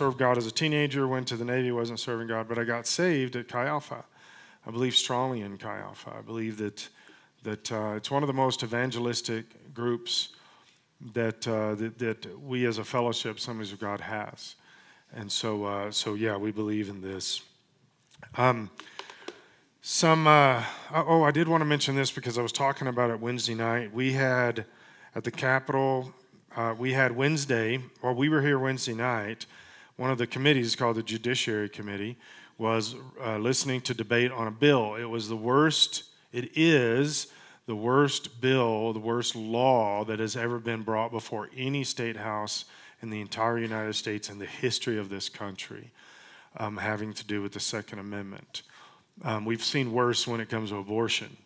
served God as a teenager, went to the Navy, wasn't serving God, but I got saved at Chi Alpha. I believe strongly in Chi Alpha. I believe that, that uh, it's one of the most evangelistic groups that, uh, that, that, we as a fellowship, Assemblies of God, has. And so, uh, so yeah, we believe in this. Um, some, uh, oh, I did want to mention this because I was talking about it Wednesday night. We had at the Capitol, uh, we had Wednesday, while we were here Wednesday night, one of the committees called the Judiciary Committee was uh, listening to debate on a bill. It was the worst, it is the worst bill, the worst law that has ever been brought before any state house in the entire United States in the history of this country, um, having to do with the Second Amendment. Um, we've seen worse when it comes to abortion.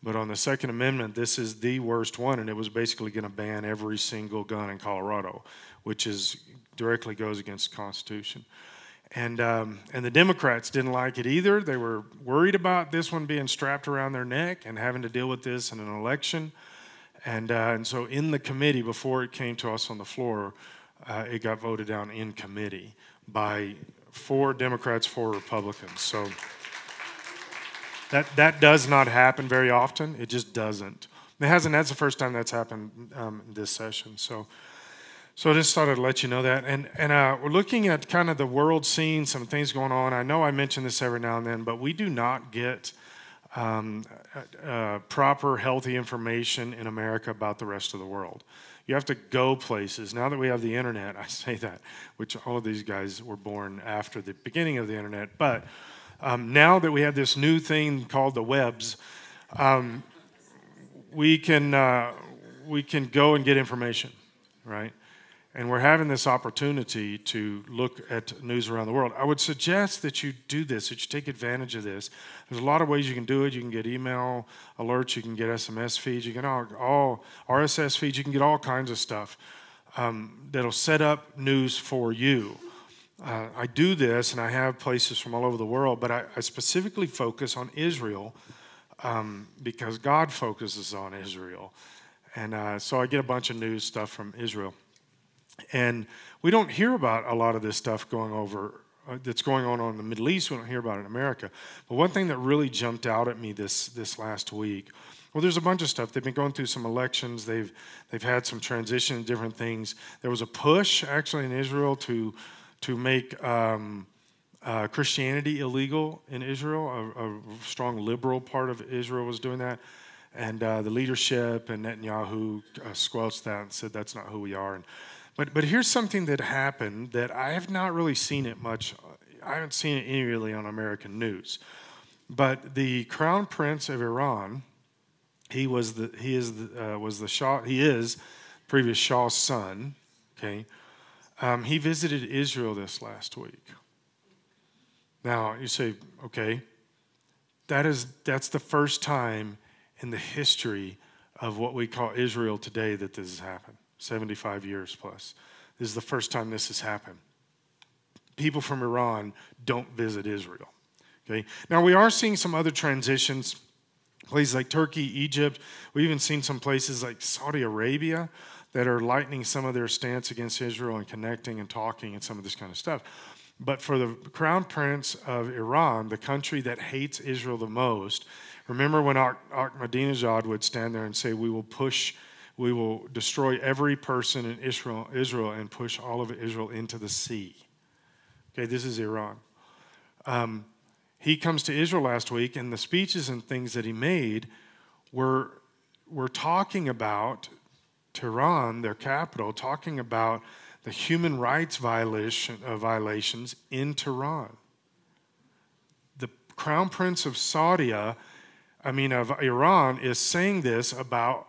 But on the Second Amendment, this is the worst one, and it was basically going to ban every single gun in Colorado, which is directly goes against the Constitution. And, um, and the Democrats didn't like it either. They were worried about this one being strapped around their neck and having to deal with this in an election. And, uh, and so, in the committee, before it came to us on the floor, uh, it got voted down in committee by four Democrats, four Republicans. So, that, that does not happen very often. It just doesn't. It hasn't. That's the first time that's happened um, this session. So, so I just thought I'd let you know that. And, and uh, we're looking at kind of the world scene, some things going on. I know I mention this every now and then, but we do not get um, uh, uh, proper, healthy information in America about the rest of the world. You have to go places. Now that we have the internet, I say that, which all of these guys were born after the beginning of the internet. But um, now that we have this new thing called the webs, um, we can uh, we can go and get information, right? And we're having this opportunity to look at news around the world. I would suggest that you do this, that you take advantage of this. There's a lot of ways you can do it. You can get email alerts, you can get SMS feeds, you can all, all RSS feeds, you can get all kinds of stuff um, that'll set up news for you. Uh, I do this, and I have places from all over the world, but I, I specifically focus on Israel um, because God focuses on Israel. And uh, so I get a bunch of news stuff from Israel. And we don't hear about a lot of this stuff going over uh, that's going on in the Middle East. We don't hear about it in America. But one thing that really jumped out at me this this last week, well, there's a bunch of stuff. They've been going through some elections. They've they've had some transition different things. There was a push actually in Israel to to make um, uh, Christianity illegal in Israel. A, a, strong liberal part of Israel was doing that. And uh, the leadership and Netanyahu uh, squelched that and said that's not who we are. And but, but here's something that happened that I have not really seen it much. I haven't seen it any really on American news. But the crown prince of Iran, he was the he is the, uh, was the Shah he is previous Shah's son. Okay, um, he visited Israel this last week. Now you say, okay, that is that's the first time in the history of what we call Israel today that this has happened. 75 years plus. This is the first time this has happened. People from Iran don't visit Israel. Okay. Now we are seeing some other transitions, places like Turkey, Egypt. We've even seen some places like Saudi Arabia that are lightening some of their stance against Israel and connecting and talking and some of this kind of stuff. But for the crown prince of Iran, the country that hates Israel the most, remember when Ahmadinejad would stand there and say, "We will push." We will destroy every person in Israel, Israel and push all of Israel into the sea. Okay, this is Iran. Um, he comes to Israel last week, and the speeches and things that he made were, were talking about Tehran, their capital, talking about the human rights violation, uh, violations in Tehran. The crown prince of Saudi, I mean, of Iran, is saying this about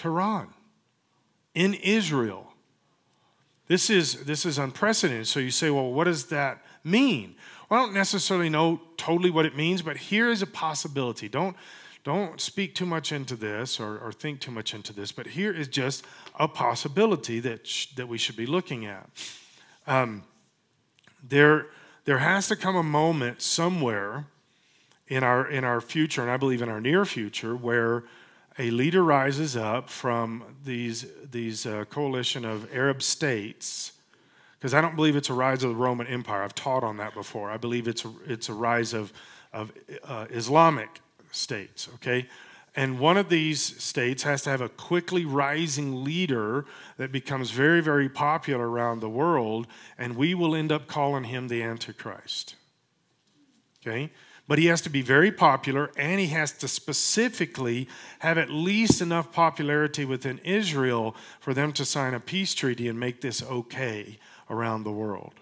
Tehran, in Israel. This is, this is unprecedented. So you say, well, what does that mean? Well, I don't necessarily know totally what it means, but here is a possibility. Don't, don't speak too much into this or, or think too much into this, but here is just a possibility that, sh- that we should be looking at. Um, there, there has to come a moment somewhere in our, in our future, and I believe in our near future, where a leader rises up from these, these uh, coalition of Arab states because I don't believe it's a rise of the Roman Empire. I've taught on that before. I believe it's a, it's a rise of, of uh, Islamic states, okay? And one of these states has to have a quickly rising leader that becomes very, very popular around the world, and we will end up calling him the Antichrist. Okay? But he has to be very popular, and he has to specifically have at least enough popularity within Israel for them to sign a peace treaty and make this okay around the world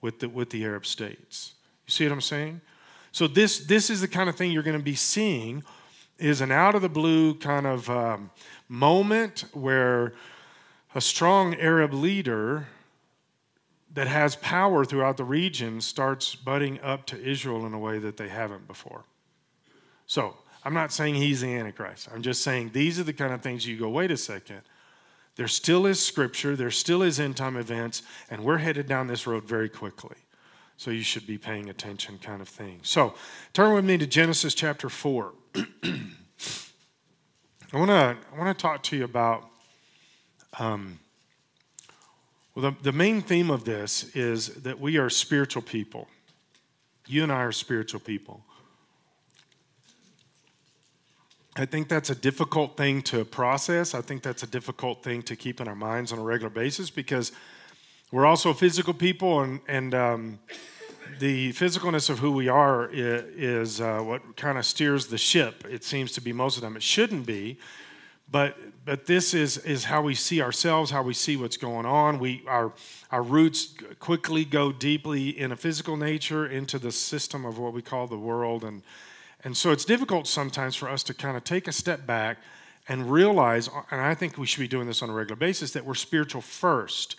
with the, with the Arab states. You see what I'm saying? So this, this is the kind of thing you're going to be seeing is an out of the blue kind of um, moment where a strong Arab leader that has power throughout the region starts butting up to Israel in a way that they haven't before. So, I'm not saying he's the Antichrist. I'm just saying these are the kind of things you go, wait a second. There still is scripture, there still is end time events, and we're headed down this road very quickly. So you should be paying attention, kind of thing. So turn with me to Genesis chapter 4. I want to I want to talk to you about. Um, well, the, the main theme of this is that we are spiritual people. You and I are spiritual people. I think that's a difficult thing to process. I think that's a difficult thing to keep in our minds on a regular basis because we're also physical people, and, and um, the physicalness of who we are is, uh, what kind of steers the ship. It seems to be most of them. It shouldn't be, but but this is is how we see ourselves, how we see what's going on. We our our roots quickly go deeply in a physical nature into the system of what we call the world, and and so it's difficult sometimes for us to kind of take a step back and realize, and I think we should be doing this on a regular basis, that we're spiritual first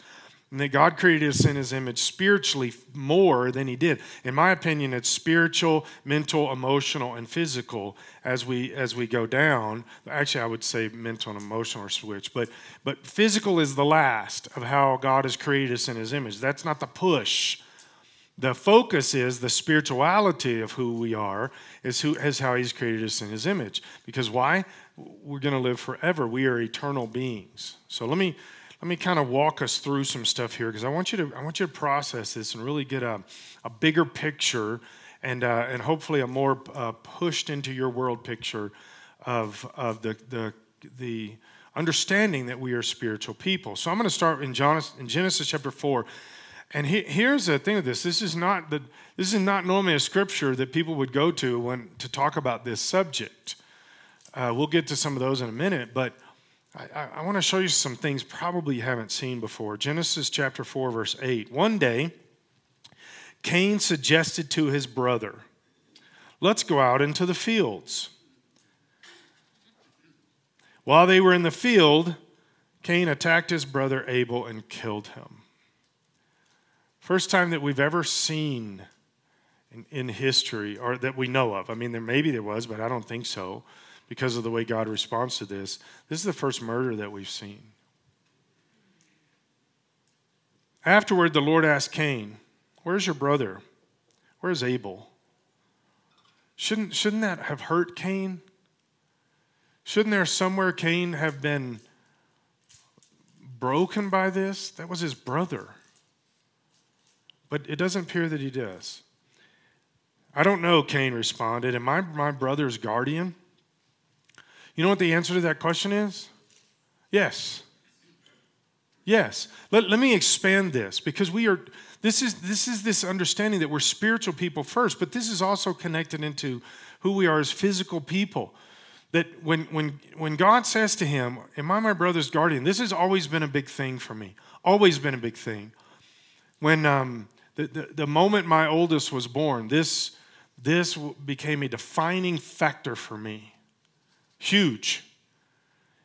and that God created us in his image spiritually more than he did. In my opinion, it's spiritual, mental, emotional, and physical as we as we go down. Actually, I would say mental and emotional are switch, but but physical is the last of how God has created us in his image. That's not the push. The focus is the spirituality of who we are, is who is how he's created us in his image. Because why? We're going to live forever. We are eternal beings. So let me let me kind of walk us through some stuff here because I want you to I want you to process this and really get a, a bigger picture and uh, and hopefully a more uh, pushed into your world picture of of the the the understanding that we are spiritual people. So I'm going to start in Genesis, in Genesis chapter four. And he, here's the thing with this: this is not the this is not normally a scripture that people would go to when to talk about this subject. Uh, we'll get to some of those in a minute, but I, I want to show you some things probably you haven't seen before. Genesis chapter 4, verse 8. One day, Cain suggested to his brother, Let's go out into the fields. While they were in the field, Cain attacked his brother Abel and killed him. First time that we've ever seen in, in history, or that we know of. I mean, there maybe there was, but I don't think so because of the way God responds to this. This is the first murder that we've seen. Afterward, the Lord asked Cain, Where's your brother? Where's Abel? Shouldn't, shouldn't that have hurt Cain? Shouldn't there somewhere Cain have been broken by this? That was his brother. But it doesn't appear that he does. I don't know, Cain responded. Am I my brother's guardian? You know what the answer to that question is? Yes. Yes. Let, let me expand this because we are this is this is this understanding that we're spiritual people first, but this is also connected into who we are as physical people. That when when when God says to him, Am I my brother's guardian? This has always been a big thing for me. Always been a big thing. When um, the, the, the moment my oldest was born, this this became a defining factor for me huge,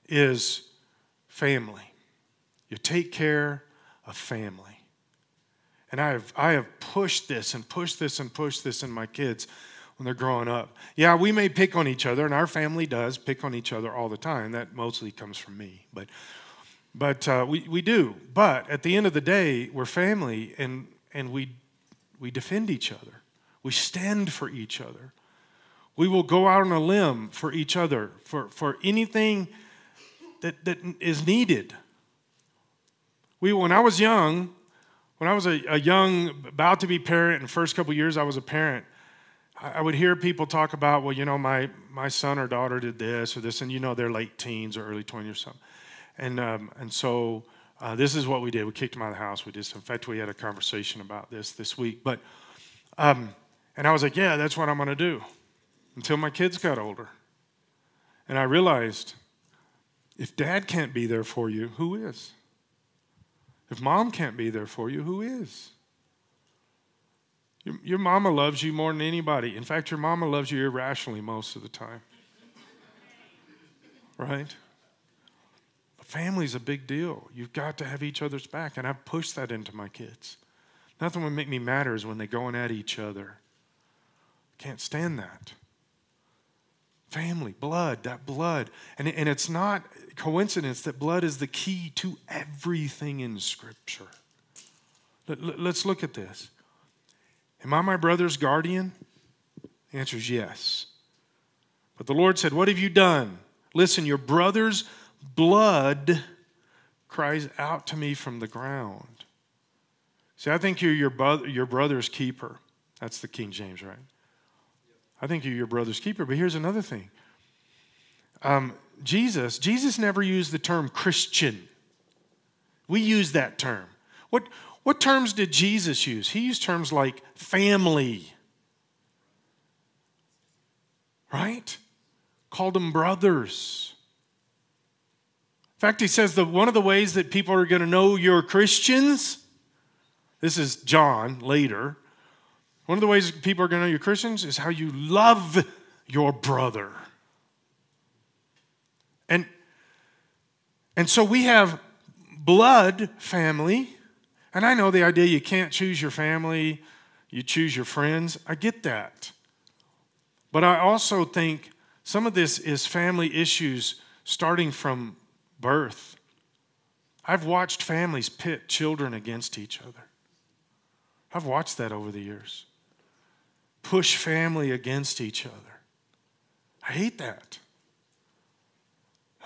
is family. You take care of family. And I have, I have pushed this and pushed this and pushed this in my kids when they're growing up. Yeah, we may pick on each other, and our family does pick on each other all the time. That mostly comes from me. But, but uh, we, we do. But at the end of the day, we're family, and, and we, we defend each other. We stand for each other. We will go out on a limb for each other, for, for anything that, that is needed. We, when I was young, when I was a, a young, about to be parent, and first couple years I was a parent, I, I would hear people talk about, well, you know, my, my son or daughter did this or this, and you know, they're late teens or early 20s or something. And, um, and so uh, this is what we did. We kicked him out of the house. We did. Some, In fact, we had a conversation about this this week. But, um, and I was like, yeah, that's what I'm going to do until my kids got older. And I realized if dad can't be there for you, who is? If mom can't be there for you, who is? Your, your mama loves you more than anybody. In fact, your mama loves you irrationally most of the time. Right? Family's a big deal. You've got to have each other's back. And I've pushed that into my kids. Nothing would make me madder is when they're going at each other. Can't stand that. Family, blood, that blood. And, and it's not coincidence that blood is the key to everything in Scripture. Let, let's look at this. Am I my brother's guardian? The answer is yes. But the Lord said, What have you done? Listen, your brother's blood cries out to me from the ground. See, I think you're your, your brother's keeper. That's the King James, right? I think you're your brother's keeper. But here's another thing um, Jesus, Jesus never used the term Christian. We use that term. What, what terms did Jesus use? He used terms like family, right? Called them brothers In fact, he says that one of the ways that people are going to know you're Christians, this is John later, one of the ways people are going to know you're Christians is how you love your brother. And, and so we have blood family. And I know the idea you can't choose your family, you choose your friends. I get that. But I also think some of this is family issues starting from birth. I've watched families pit children against each other. I've watched that over the years. Push family against each other. I hate that.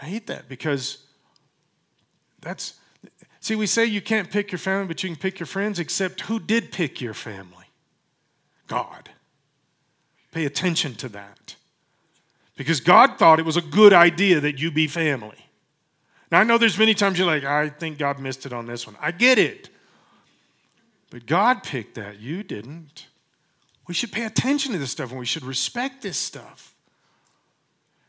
I hate that because that's, see, we say you can't pick your family, but you can pick your friends, except who did pick your family? God. Pay attention to that. Because God thought it was a good idea that you be family. Now, I know there's many times you're like, I think God missed it on this one. I get it. But God picked that. You didn't. We should pay attention to this stuff and we should respect this stuff.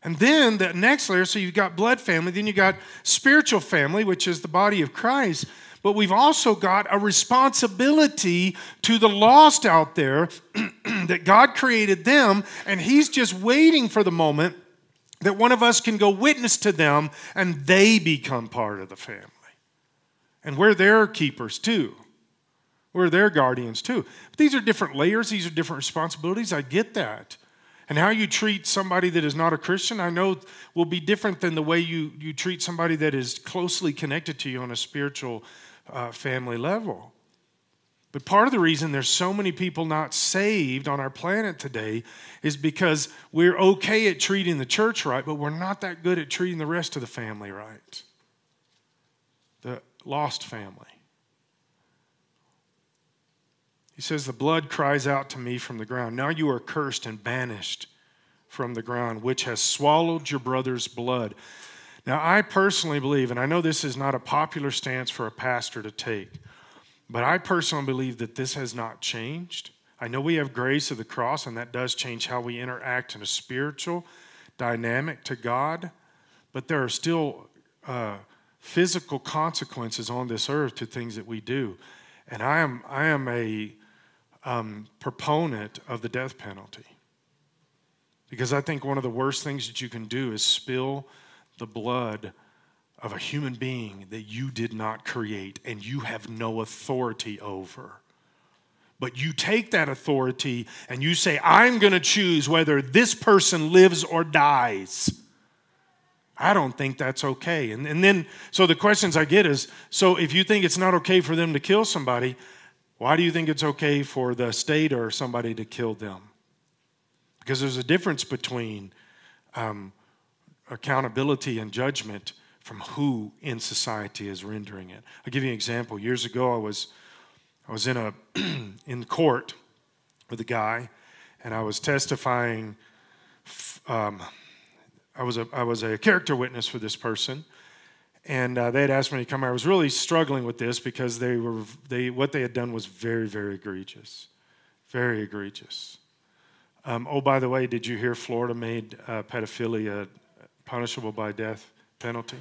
And then the next layer so you've got blood family, then you've got spiritual family, which is the body of Christ. But we've also got a responsibility to the lost out there that God created them, and He's just waiting for the moment that one of us can go witness to them and they become part of the family. And we're their keepers too. We're their guardians too. But these are different layers, these are different responsibilities. I get that. And how you treat somebody that is not a Christian, I know will be different than the way you, you treat somebody that is closely connected to you on a spiritual uh, family level. But part of the reason there's so many people not saved on our planet today is because we're okay at treating the church right, but we're not that good at treating the rest of the family right. The lost family. He says, The blood cries out to me from the ground. Now you are cursed and banished from the ground, which has swallowed your brother's blood. Now, I personally believe, and I know this is not a popular stance for a pastor to take. But I personally believe that this has not changed. I know we have grace of the cross, and that does change how we interact in a spiritual dynamic to God, but there are still uh, physical consequences on this earth to things that we do. And I am, I am a um, proponent of the death penalty because I think one of the worst things that you can do is spill the blood of a human being that you did not create and you have no authority over. But you take that authority and you say, I'm going to choose whether this person lives or dies. I don't think that's okay. And, and then, so the questions I get is so if you think it's not okay for them to kill somebody, why do you think it's okay for the state or somebody to kill them? Because there's a difference between um, accountability and judgment from who in society is rendering it. I'll give you an example. Years ago, I was, I was in a in court with a guy, and I was testifying. Um, I was a I was a character witness for this person, and uh, they had asked me to come. I was really struggling with this because they were they what they had done was very very egregious, very egregious. Um, oh, by the way, did you hear Florida made uh, pedophilia punishable by death penalty?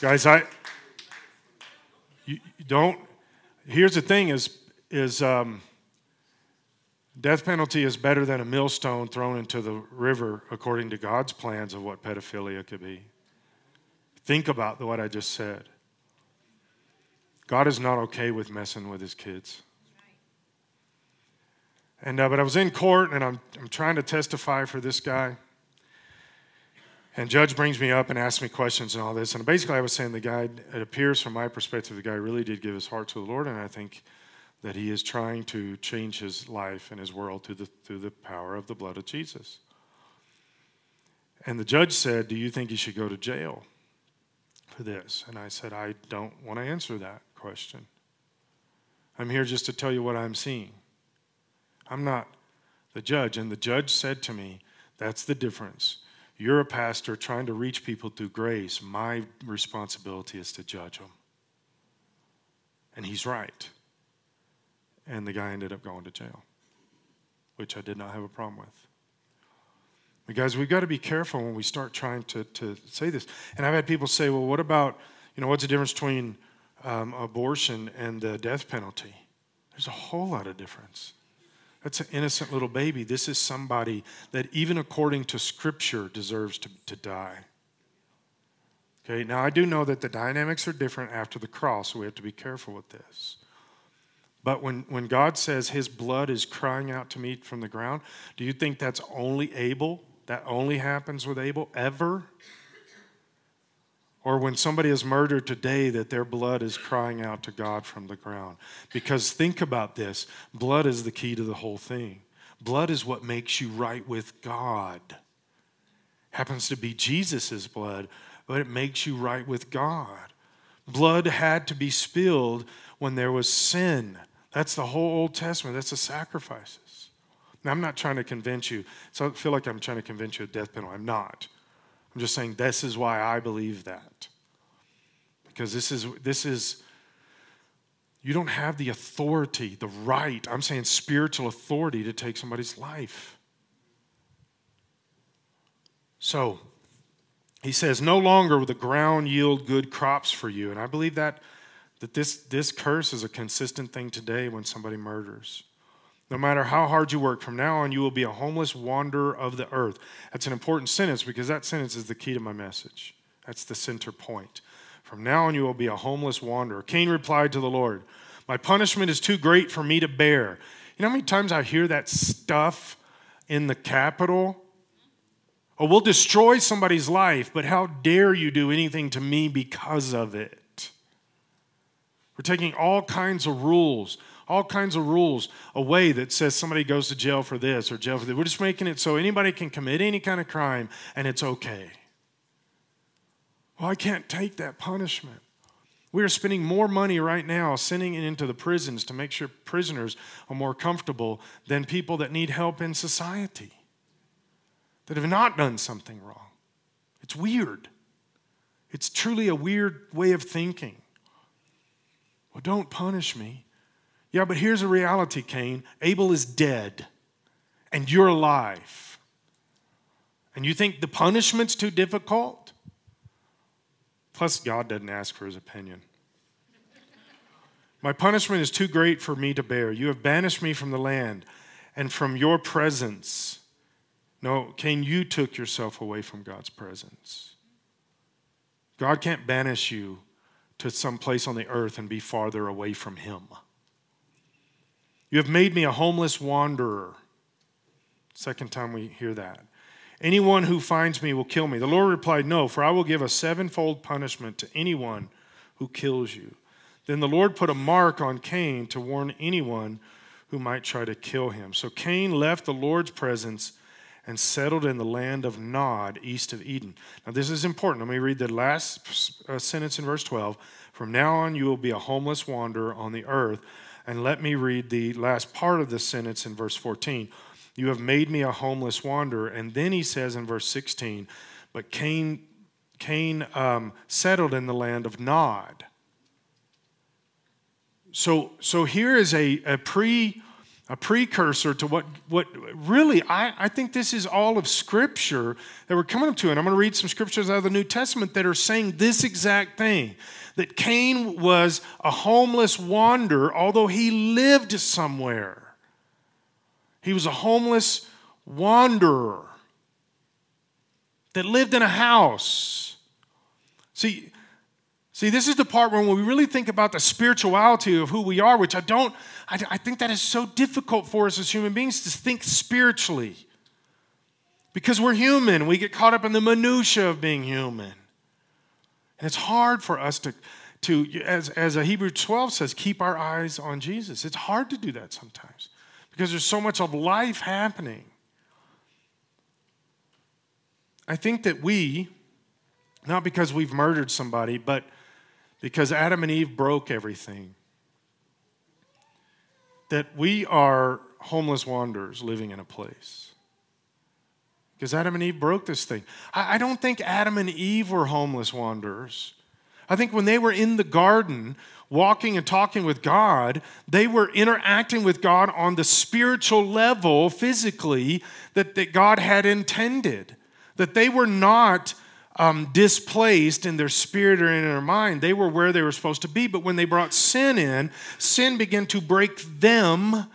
Guys, I you don't. Here's the thing: is is um, death penalty is better than a millstone thrown into the river, according to God's plans of what pedophilia could be. Think about what I just said. God is not okay with messing with his kids. And uh, but I was in court and I'm I'm trying to testify for this guy. And judge brings me up and asks me questions and all this. And basically, I was saying the guy, it appears from my perspective, the guy really did give his heart to the Lord. And I think that he is trying to change his life and his world through the, through the power of the blood of Jesus. And the judge said, Do you think he should go to jail for this? And I said, I don't want to answer that question. I'm here just to tell you what I'm seeing. I'm not the judge. And the judge said to me, That's the difference. You're a pastor trying to reach people through grace. My responsibility is to judge them. And he's right. And the guy ended up going to jail, which I did not have a problem with. But guys, we've got to be careful when we start trying to, to say this. And I've had people say, well, what about, you know, what's the difference between um, abortion and the death penalty? There's a whole lot of difference. That's an innocent little baby. This is somebody that, even according to Scripture, deserves to, to die. Okay, now I do know that the dynamics are different after the cross, so we have to be careful with this. But when, when God says his blood is crying out to me from the ground, do you think that's only Abel? That only happens with Abel ever? Or when somebody is murdered today, that their blood is crying out to God from the ground. Because think about this blood is the key to the whole thing. Blood is what makes you right with God. Happens to be Jesus' blood, but it makes you right with God. Blood had to be spilled when there was sin. That's the whole Old Testament. That's the sacrifices. Now, I'm not trying to convince you. So I feel like I'm trying to convince you of death penalty. I'm not. I'm just saying this is why I believe that. Because this is this is you don't have the authority, the right, I'm saying spiritual authority to take somebody's life. So, he says, no longer will the ground yield good crops for you. And I believe that, that this, this curse is a consistent thing today when somebody murders. No matter how hard you work, from now on you will be a homeless wanderer of the earth. That's an important sentence because that sentence is the key to my message. That's the center point. From now on you will be a homeless wanderer. Cain replied to the Lord, My punishment is too great for me to bear. You know how many times I hear that stuff in the Capitol? Oh, we'll destroy somebody's life, but how dare you do anything to me because of it? We're taking all kinds of rules all kinds of rules away that says somebody goes to jail for this or jail for that. We're just making it so anybody can commit any kind of crime and it's okay. Well, I can't take that punishment. We are spending more money right now sending it into the prisons to make sure prisoners are more comfortable than people that need help in society that have not done something wrong. It's weird. It's truly a weird way of thinking. Well, don't punish me. Yeah, but here's a reality, Cain Abel is dead, and you're alive. And you think the punishment's too difficult? Plus, God doesn't ask for his opinion. My punishment is too great for me to bear. You have banished me from the land and from your presence. No, Cain, you took yourself away from God's presence. God can't banish you to some place on the earth and be farther away from Him. You have made me a homeless wanderer. Second time we hear that. Anyone who finds me will kill me. The Lord replied, No, for I will give a sevenfold punishment to anyone who kills you. Then the Lord put a mark on Cain to warn anyone who might try to kill him. So Cain left the Lord's presence and settled in the land of Nod, east of Eden. Now, this is important. Let me read the last uh, sentence in verse 12. From now on, you will be a homeless wanderer on the earth. And let me read the last part of the sentence in verse 14. You have made me a homeless wanderer. And then he says in verse 16, But Cain, Cain um, settled in the land of Nod. So, so here is a, a pre a precursor to what, what really, I, I think this is all of Scripture that we're coming up to. And I'm going to read some scriptures out of the New Testament that are saying this exact thing that Cain was a homeless wanderer, although he lived somewhere. He was a homeless wanderer that lived in a house. See, see, this is the part where when we really think about the spirituality of who we are, which I don't I, I think that is so difficult for us as human beings to think spiritually because we're human. We get caught up in the minutia of being human. And it's hard for us to, to as, as a Hebrew 12 says, keep our eyes on Jesus. It's hard to do that sometimes because there's so much of life happening. I think that we, not because we've murdered somebody, but because Adam and Eve broke everything, that we are homeless wanderers living in a place. Because Adam and Eve broke this thing. I, I don't think Adam and Eve were homeless wanderers. I think when they were in the garden, walking and talking with God, they were interacting with God on the spiritual level, physically, that, that God had intended. That they were not um, displaced in their spirit or in their mind. They were where they were supposed to be. But when they brought sin in, sin began to break them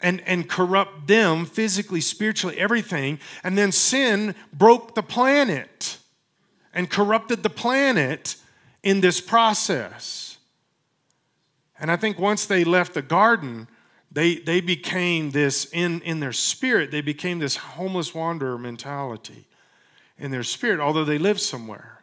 and, and corrupt them physically, spiritually, everything. And then sin broke the planet and corrupted the planet in this process. And I think once they left the garden, they, they became this, in, in their spirit, they became this homeless wanderer mentality in their spirit, although they live somewhere.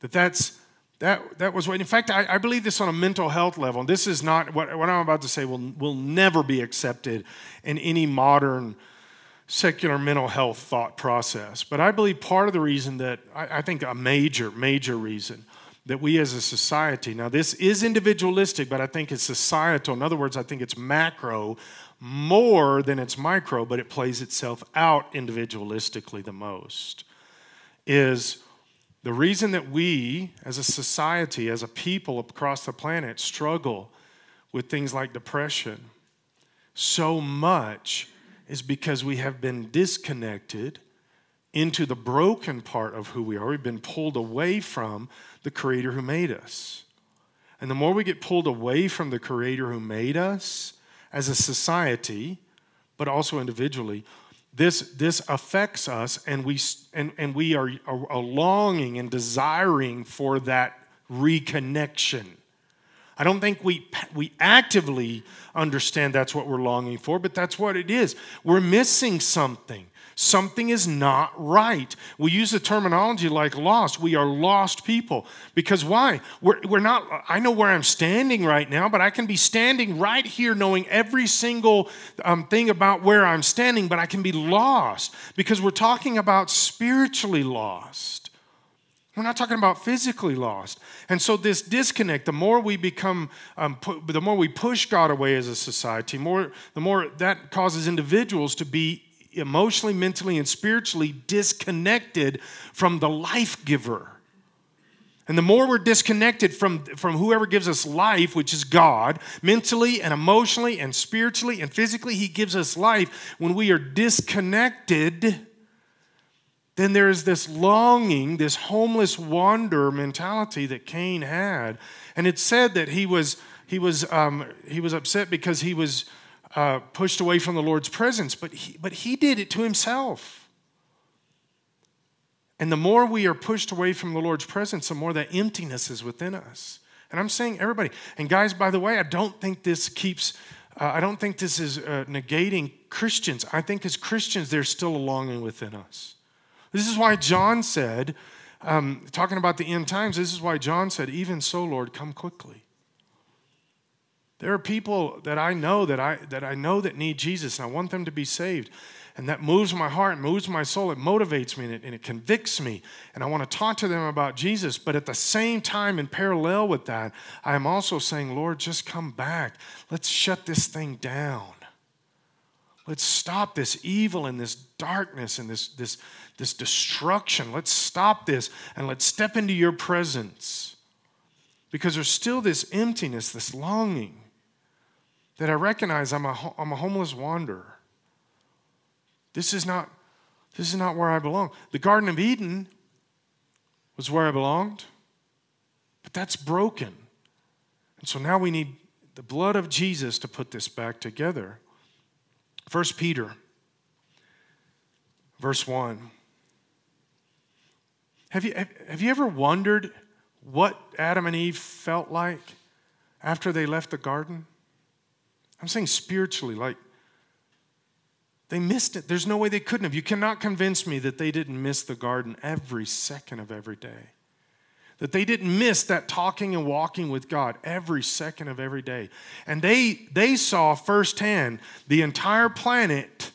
That that's that that was what in fact I, I believe this on a mental health level. This is not what, what I'm about to say will will never be accepted in any modern secular mental health thought process. But I believe part of the reason that I, I think a major, major reason that we as a society, now this is individualistic, but I think it's societal. In other words, I think it's macro more than it's micro, but it plays itself out individualistically the most, is the reason that we, as a society, as a people across the planet, struggle with things like depression so much is because we have been disconnected into the broken part of who we are. We've been pulled away from the Creator who made us. And the more we get pulled away from the Creator who made us, as a society, but also individually, this, this affects us, and we, and, and we are, are longing and desiring for that reconnection. I don't think we, we actively understand that's what we're longing for, but that's what it is. We're missing something. Something is not right. We use the terminology like lost. We are lost people. Because why? We're, we're not, I know where I'm standing right now, but I can be standing right here knowing every single um, thing about where I'm standing, but I can be lost because we're talking about spiritually lost. We're not talking about physically lost. And so, this disconnect, the more we become, um, pu- the more we push God away as a society, more, the more that causes individuals to be emotionally, mentally, and spiritually disconnected from the life giver. And the more we're disconnected from, from whoever gives us life, which is God, mentally and emotionally and spiritually and physically, He gives us life. When we are disconnected, then there is this longing, this homeless wander mentality that Cain had. And it said that he was, he was, um, he was upset because he was uh, pushed away from the Lord's presence, but he, but he did it to himself. And the more we are pushed away from the Lord's presence, the more that emptiness is within us. And I'm saying everybody. And guys, by the way, I don't think this keeps, uh, I don't think this is uh, negating Christians. I think as Christians, there's still a longing within us. This is why John said, um, talking about the end times, this is why John said, Even so, Lord, come quickly. There are people that I know that I that I know that need Jesus, and I want them to be saved. And that moves my heart, moves my soul, it motivates me, and it, and it convicts me. And I want to talk to them about Jesus. But at the same time, in parallel with that, I am also saying, Lord, just come back. Let's shut this thing down. Let's stop this evil and this darkness and this, this, this destruction. Let's stop this and let's step into your presence. Because there's still this emptiness, this longing that I recognize I'm a, I'm a homeless wanderer. This is not this is not where I belong. The Garden of Eden was where I belonged, but that's broken. And so now we need the blood of Jesus to put this back together. First Peter, verse 1. Have you, have you ever wondered what Adam and Eve felt like after they left the garden? I'm saying spiritually, like they missed it. There's no way they couldn't have. You cannot convince me that they didn't miss the garden every second of every day. That they didn't miss that talking and walking with God every second of every day. And they, they saw firsthand the entire planet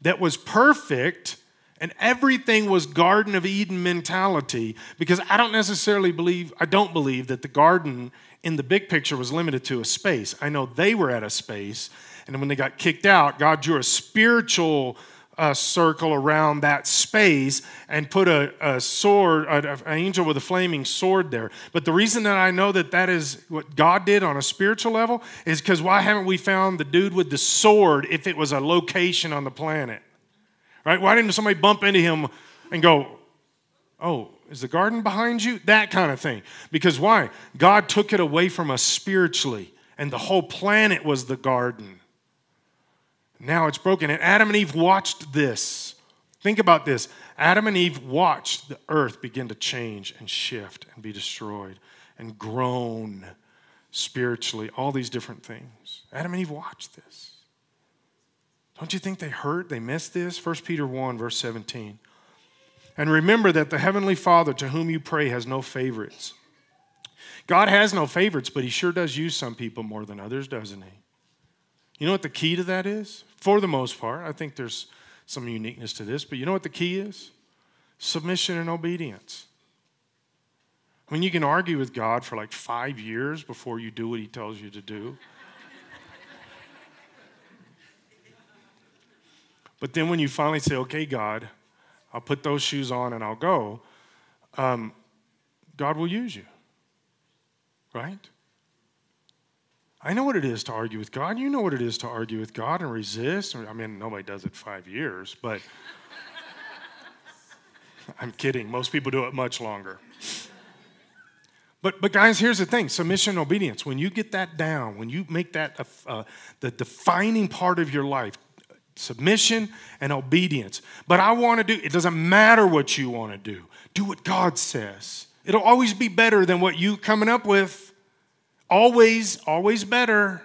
that was perfect and everything was Garden of Eden mentality because I don't necessarily believe, I don't believe that the garden in the big picture was limited to a space. I know they were at a space and when they got kicked out, God drew a spiritual uh, circle around that space and put a, a sword, an angel with a flaming sword there. But the reason that I know that that is what God did on a spiritual level is because why haven't we found the dude with the sword if it was a location on the planet? Right? Why didn't somebody bump into him and go, oh, is the garden behind you? That kind of thing. Because why? God took it away from us spiritually, and the whole planet was the garden. Now it's broken. And Adam and Eve watched this. Think about this. Adam and Eve watched the earth begin to change and shift and be destroyed and groan spiritually, all these different things. Adam and Eve watched this. Don't you think they hurt? They missed this? 1 Peter 1, verse 17. And remember that the Heavenly Father to whom you pray has no favorites. God has no favorites, but He sure does use some people more than others, doesn't He? You know what the key to that is? For the most part, I think there's some uniqueness to this, but you know what the key is? Submission and obedience. I mean, you can argue with God for like five years before you do what He tells you to do. but then when you finally say, okay, God, I'll put those shoes on and I'll go, um, God will use you. Right? I know what it is to argue with God. You know what it is to argue with God and resist. I mean, nobody does it five years, but I'm kidding. Most people do it much longer. But, but guys, here's the thing submission and obedience. When you get that down, when you make that uh, the defining part of your life, submission and obedience. But I want to do, it doesn't matter what you want to do, do what God says. It'll always be better than what you coming up with always, always better.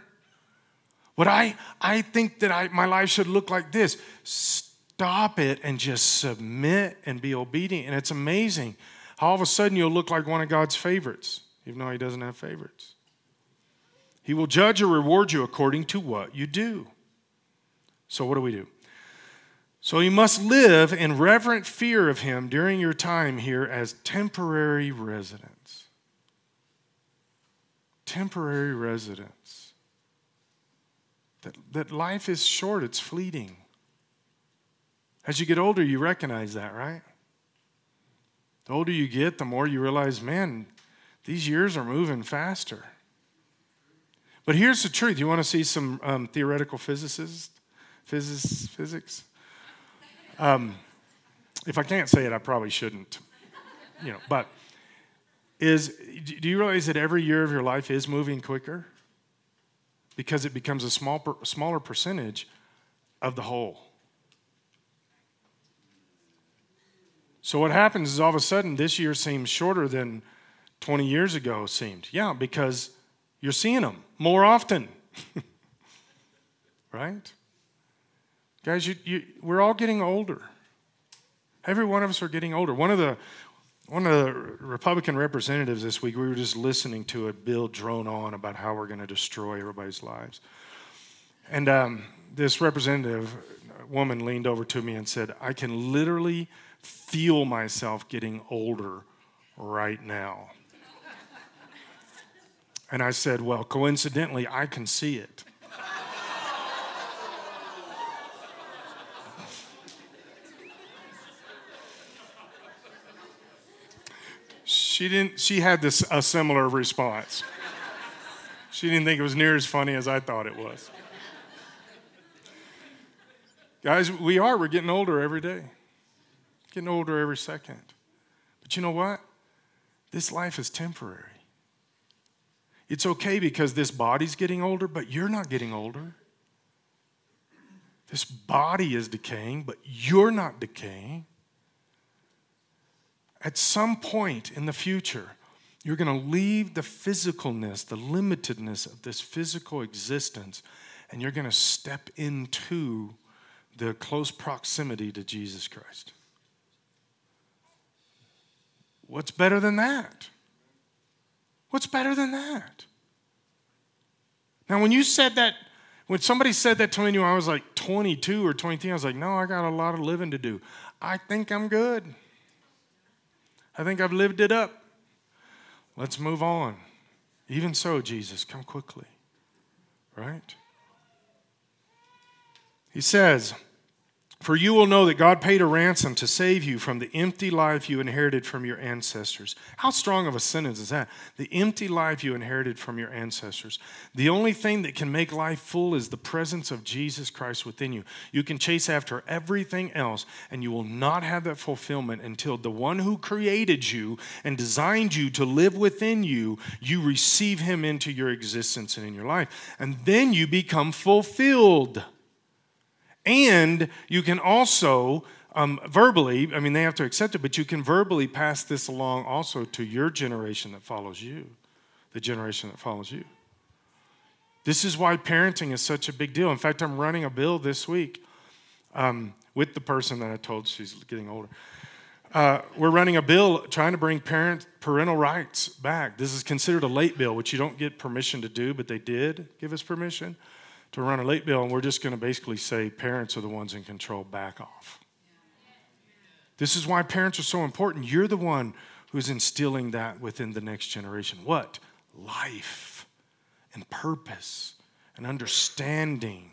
What I, I think that I, my life should look like this stop it and just submit and be obedient. And it's amazing how all of a sudden you'll look like one of God's favorites, even though He doesn't have favorites. He will judge or reward you according to what you do. So, what do we do? So, you must live in reverent fear of Him during your time here as temporary residents temporary residents. That, that life is short, it's fleeting. As you get older, you recognize that, right? The older you get, the more you realize, man, these years are moving faster. But here's the truth. You want to see some um, theoretical physicists? Physics, physics? Um, if I can't say it, I probably shouldn't. You know, but is do you realize that every year of your life is moving quicker? Because it becomes a small, smaller percentage of the whole. So what happens is all of a sudden this year seems shorter than 20 years ago seemed. Yeah, because you're seeing them more often. right? Guys, you, you, we're all getting older. Every one of us are getting older. One of the one of the Republican representatives this week, we were just listening to a bill drone on about how we're going to destroy everybody's lives. And um, this representative woman leaned over to me and said, I can literally feel myself getting older right now. And I said, Well, coincidentally, I can see it. She didn't she had this a similar response. She didn't think it was near as funny as i thought it was. Guys we are we're getting older every day. Getting older every second. But you know what? This life is temporary. It's okay because this body's getting older but you're not getting older. This body is decaying but you're not decaying at some point in the future, you're going to leave the physicalness, the limitedness of this physical existence, and you're going to step into the close proximity to Jesus Christ. What's better than that? What's better than that? Now, when you said that, when somebody said that to me when I was like 22 or 23, I was like, no, I got a lot of living to do. I think I'm good. I think I've lived it up. Let's move on. Even so, Jesus, come quickly. Right? He says, for you will know that God paid a ransom to save you from the empty life you inherited from your ancestors. How strong of a sentence is that? The empty life you inherited from your ancestors. The only thing that can make life full is the presence of Jesus Christ within you. You can chase after everything else, and you will not have that fulfillment until the one who created you and designed you to live within you, you receive him into your existence and in your life. And then you become fulfilled. And you can also um, verbally, I mean, they have to accept it, but you can verbally pass this along also to your generation that follows you, the generation that follows you. This is why parenting is such a big deal. In fact, I'm running a bill this week um, with the person that I told she's getting older. Uh, we're running a bill trying to bring parent parental rights back. This is considered a late bill, which you don't get permission to do, but they did give us permission to run a late bill, and we're just going to basically say parents are the ones in control, back off. This is why parents are so important. You're the one who's instilling that within the next generation. What? Life and purpose and understanding.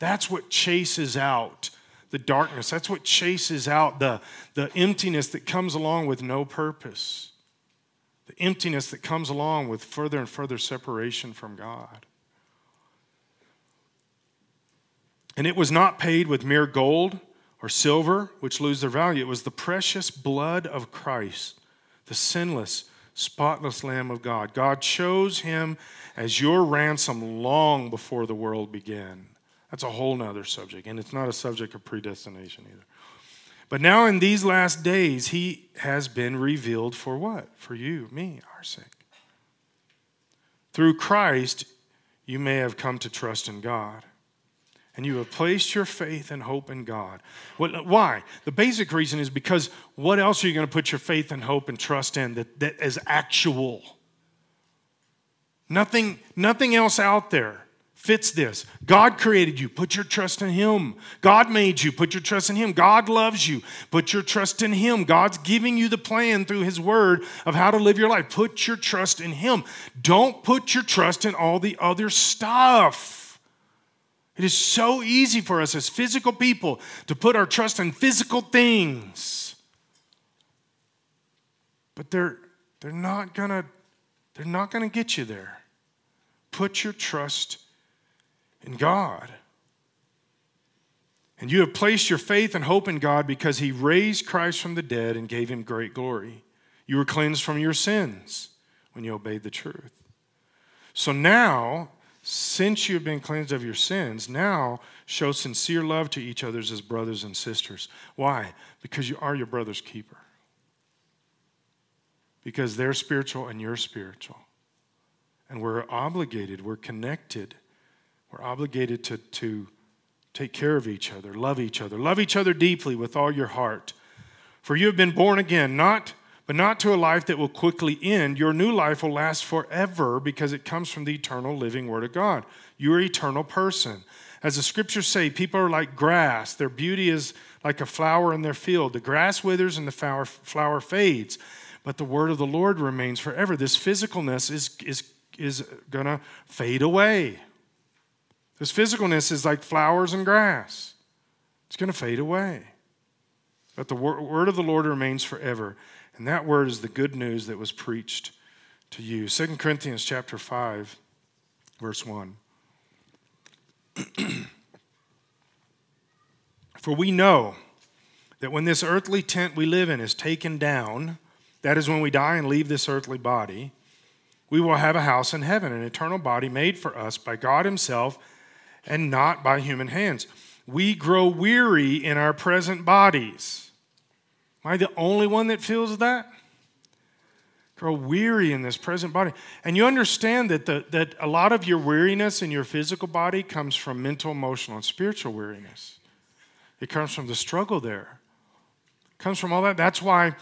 That's what chases out the darkness. That's what chases out the, the emptiness that comes along with no purpose, the emptiness that comes along with further and further separation from God. And it was not paid with mere gold or silver, which lose their value. It was the precious blood of Christ, the sinless, spotless Lamb of God. God chose him as your ransom long before the world began. That's a whole nother subject, and it's not a subject of predestination either. But now, in these last days, he has been revealed for what? For you, me, our sake. Through Christ, you may have come to trust in God and you have placed your faith and hope in God. why? The basic reason is because what else are you going to put your faith and hope and trust in that, that is actual? Nothing, nothing else out there fits this. God created you, put your trust in Him. God made you, put your trust in Him. God loves you, put your trust in Him. God's giving you the plan through His Word of how to live your life. Put your trust in Him. Don't put your trust in all the other stuff. It is so easy for us as physical people to put our trust in physical things. But they're, they're not gonna they're not gonna get you there. Put your trust in God. And you have placed your faith and hope in God because He raised Christ from the dead and gave Him great glory. You were cleansed from your sins when you obeyed the truth. So now since you have been cleansed of your sins, now show sincere love to each other as brothers and sisters. Why? Because you are your brother's keeper. Because they're spiritual and you're spiritual. And we're obligated, we're connected, we're obligated to, to take care of each other, love each other, love each other deeply with all your heart. For you have been born again, not but not to a life that will quickly end. Your new life will last forever because it comes from the eternal living Word of God. You're an eternal person. As the scriptures say, people are like grass. Their beauty is like a flower in their field. The grass withers and the flower, flower fades, but the word of the Lord remains forever. This physicalness is, is, is going to fade away. This physicalness is like flowers and grass, it's going to fade away. But the word of the Lord remains forever. And that word is the good news that was preached to you. 2 Corinthians chapter 5, verse 1. For we know that when this earthly tent we live in is taken down, that is when we die and leave this earthly body, we will have a house in heaven, an eternal body made for us by God Himself and not by human hands. We grow weary in our present bodies Am I the only one that feels that? Grow weary in this present body. And you understand that, the, that a lot of your weariness in your physical body comes from mental, emotional, and spiritual weariness. It comes from the struggle there. It comes from all that. That's why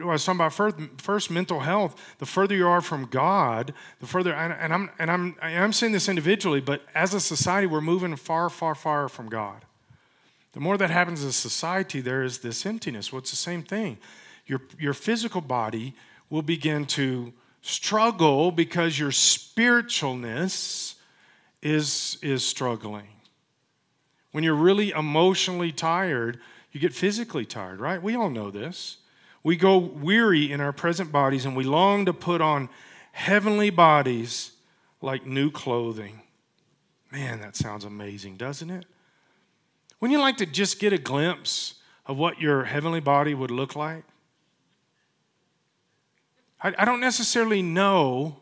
I was talking about first, first, mental health. The further you are from God, the further. And, and I'm and I'm I'm saying this individually, but as a society, we're moving far, far, far from God. The more that happens in society, there is this emptiness. Well, it's the same thing. Your, your physical body will begin to struggle because your spiritualness is, is struggling. When you're really emotionally tired, you get physically tired, right? We all know this. We go weary in our present bodies and we long to put on heavenly bodies like new clothing. Man, that sounds amazing, doesn't it? Wouldn't you like to just get a glimpse of what your heavenly body would look like? I, I don't necessarily know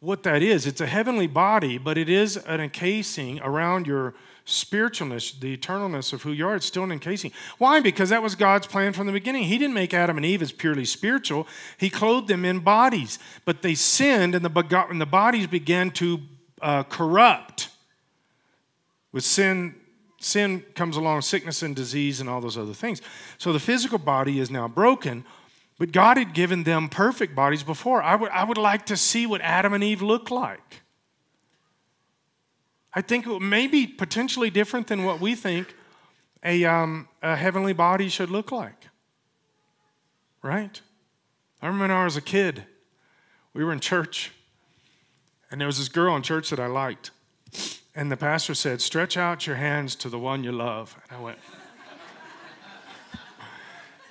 what that is. It's a heavenly body, but it is an encasing around your spiritualness, the eternalness of who you are. It's still an encasing. Why? Because that was God's plan from the beginning. He didn't make Adam and Eve as purely spiritual, He clothed them in bodies. But they sinned, and the, and the bodies began to uh, corrupt. With sin, sin comes along, sickness and disease and all those other things. So the physical body is now broken, but God had given them perfect bodies before. I would, I would like to see what Adam and Eve looked like. I think it may be potentially different than what we think a, um, a heavenly body should look like. Right? I remember when I was a kid, we were in church, and there was this girl in church that I liked. And the pastor said, Stretch out your hands to the one you love. And I went,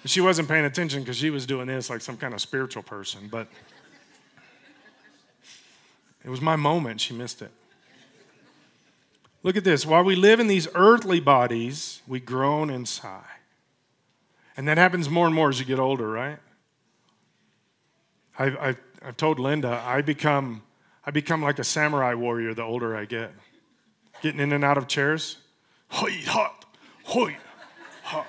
She wasn't paying attention because she was doing this like some kind of spiritual person, but it was my moment. She missed it. Look at this. While we live in these earthly bodies, we groan and sigh. And that happens more and more as you get older, right? I've, I've, I've told Linda, I become, I become like a samurai warrior the older I get getting in and out of chairs. Hoi, hot, hoi, hot.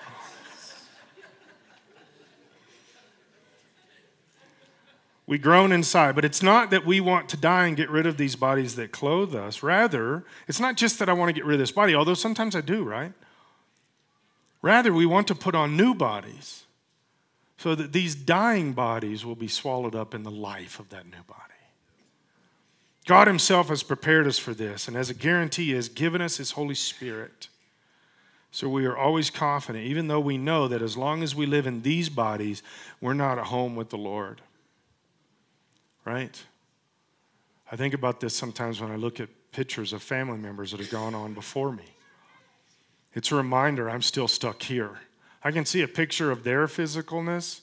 We groan inside, but it's not that we want to die and get rid of these bodies that clothe us. Rather, it's not just that I want to get rid of this body, although sometimes I do, right? Rather, we want to put on new bodies so that these dying bodies will be swallowed up in the life of that new body. God Himself has prepared us for this, and as a guarantee, has given us His Holy Spirit. So we are always confident, even though we know that as long as we live in these bodies, we're not at home with the Lord. Right? I think about this sometimes when I look at pictures of family members that have gone on before me. It's a reminder I'm still stuck here. I can see a picture of their physicalness,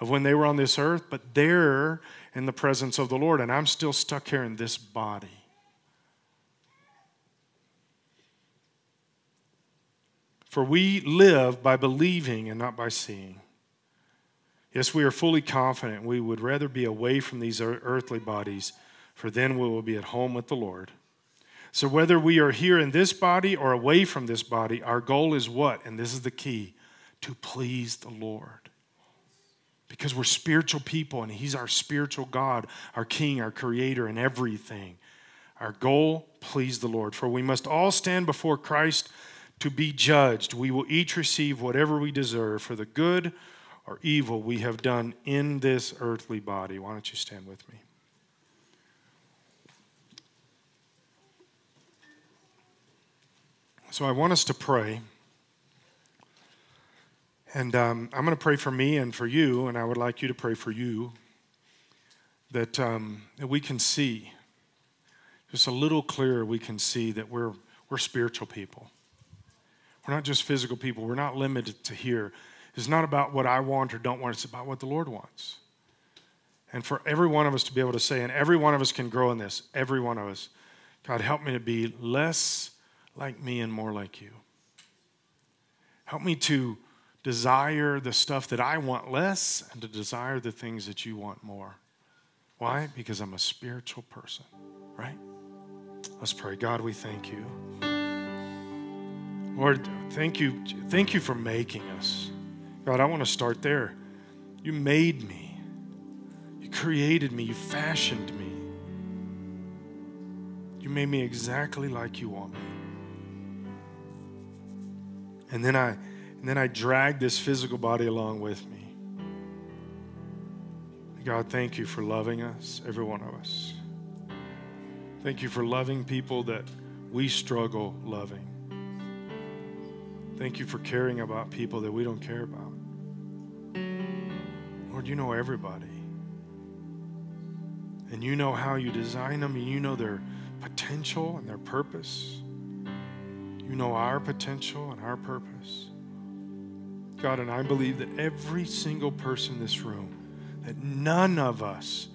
of when they were on this earth, but they're in the presence of the Lord, and I'm still stuck here in this body. For we live by believing and not by seeing. Yes, we are fully confident we would rather be away from these earthly bodies, for then we will be at home with the Lord. So, whether we are here in this body or away from this body, our goal is what? And this is the key to please the Lord because we're spiritual people and He's our spiritual God, our King, our Creator, and everything. Our goal, please the Lord. For we must all stand before Christ to be judged. We will each receive whatever we deserve for the good or evil we have done in this earthly body. Why don't you stand with me? So I want us to pray. And um, I'm going to pray for me and for you, and I would like you to pray for you that, um, that we can see, just a little clearer, we can see that we're, we're spiritual people. We're not just physical people, we're not limited to here. It's not about what I want or don't want, it's about what the Lord wants. And for every one of us to be able to say, and every one of us can grow in this, every one of us, God, help me to be less like me and more like you. Help me to desire the stuff that I want less and to desire the things that you want more. Why? Because I'm a spiritual person, right? Let's pray. God, we thank you. Lord, thank you, thank you for making us. God, I want to start there. You made me. You created me. You fashioned me. You made me exactly like you want me. And then I and then I drag this physical body along with me. God, thank you for loving us, every one of us. Thank you for loving people that we struggle loving. Thank you for caring about people that we don't care about. Lord, you know everybody. And you know how you design them, and you know their potential and their purpose. You know our potential and our purpose. God, and I believe that every single person in this room, that none of us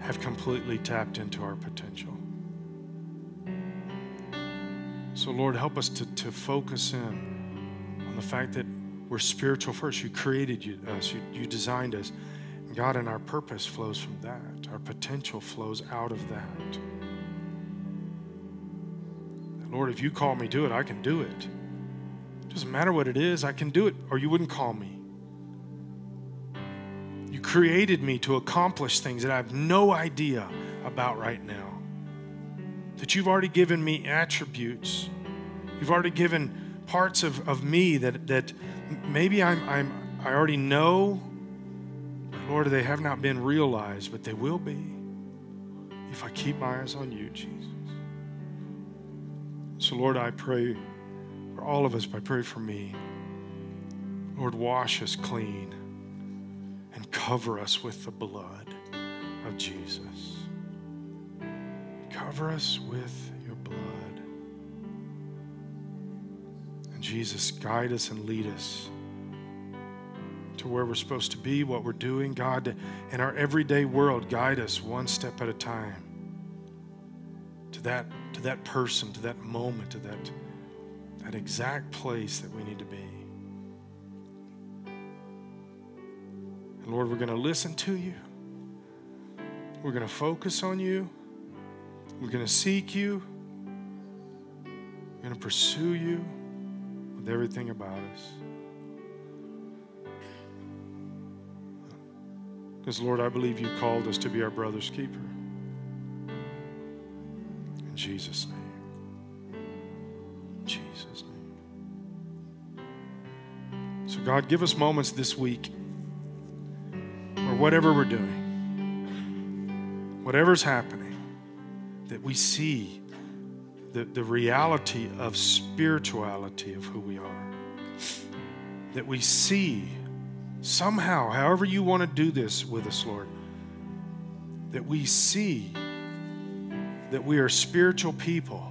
have completely tapped into our potential. So, Lord, help us to, to focus in on the fact that we're spiritual first. You created you, us, you, you designed us. God, and our purpose flows from that. Our potential flows out of that. Lord, if you call me to it, I can do it. Doesn't matter what it is, I can do it, or you wouldn't call me. You created me to accomplish things that I have no idea about right now. That you've already given me attributes. You've already given parts of, of me that, that maybe I'm, I'm, I already know. Lord, they have not been realized, but they will be if I keep my eyes on you, Jesus. So, Lord, I pray for all of us, I pray for me. Lord, wash us clean and cover us with the blood of Jesus. Cover us with your blood. And Jesus, guide us and lead us to where we're supposed to be, what we're doing. God, in our everyday world, guide us one step at a time to that to that person, to that moment, to that, that exact place that we need to be. And Lord, we're going to listen to you. We're going to focus on you. We're going to seek you. We're going to pursue you with everything about us. Because, Lord, I believe you called us to be our brother's keeper. In Jesus' name. God, give us moments this week or whatever we're doing, whatever's happening, that we see the, the reality of spirituality of who we are. That we see somehow, however you want to do this with us, Lord, that we see that we are spiritual people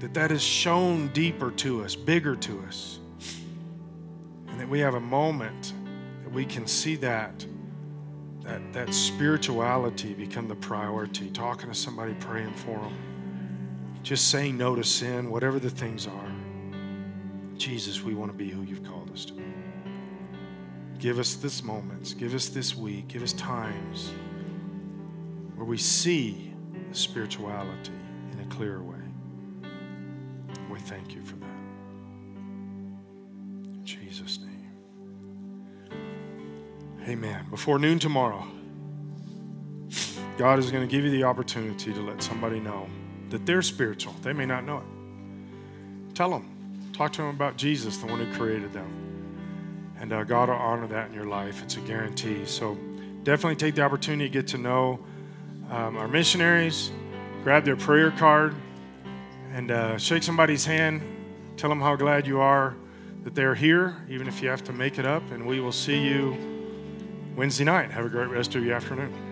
that that is shown deeper to us bigger to us we have a moment that we can see that that that spirituality become the priority talking to somebody praying for them just saying no to sin whatever the things are jesus we want to be who you've called us to be give us this moments give us this week give us times where we see the spirituality in a clearer way. We thank you for that. Amen. Before noon tomorrow, God is going to give you the opportunity to let somebody know that they're spiritual. They may not know it. Tell them. Talk to them about Jesus, the one who created them. And uh, God will honor that in your life. It's a guarantee. So definitely take the opportunity to get to know um, our missionaries, grab their prayer card, and uh, shake somebody's hand. Tell them how glad you are that they're here, even if you have to make it up. And we will see you Wednesday night. Have a great rest of your afternoon.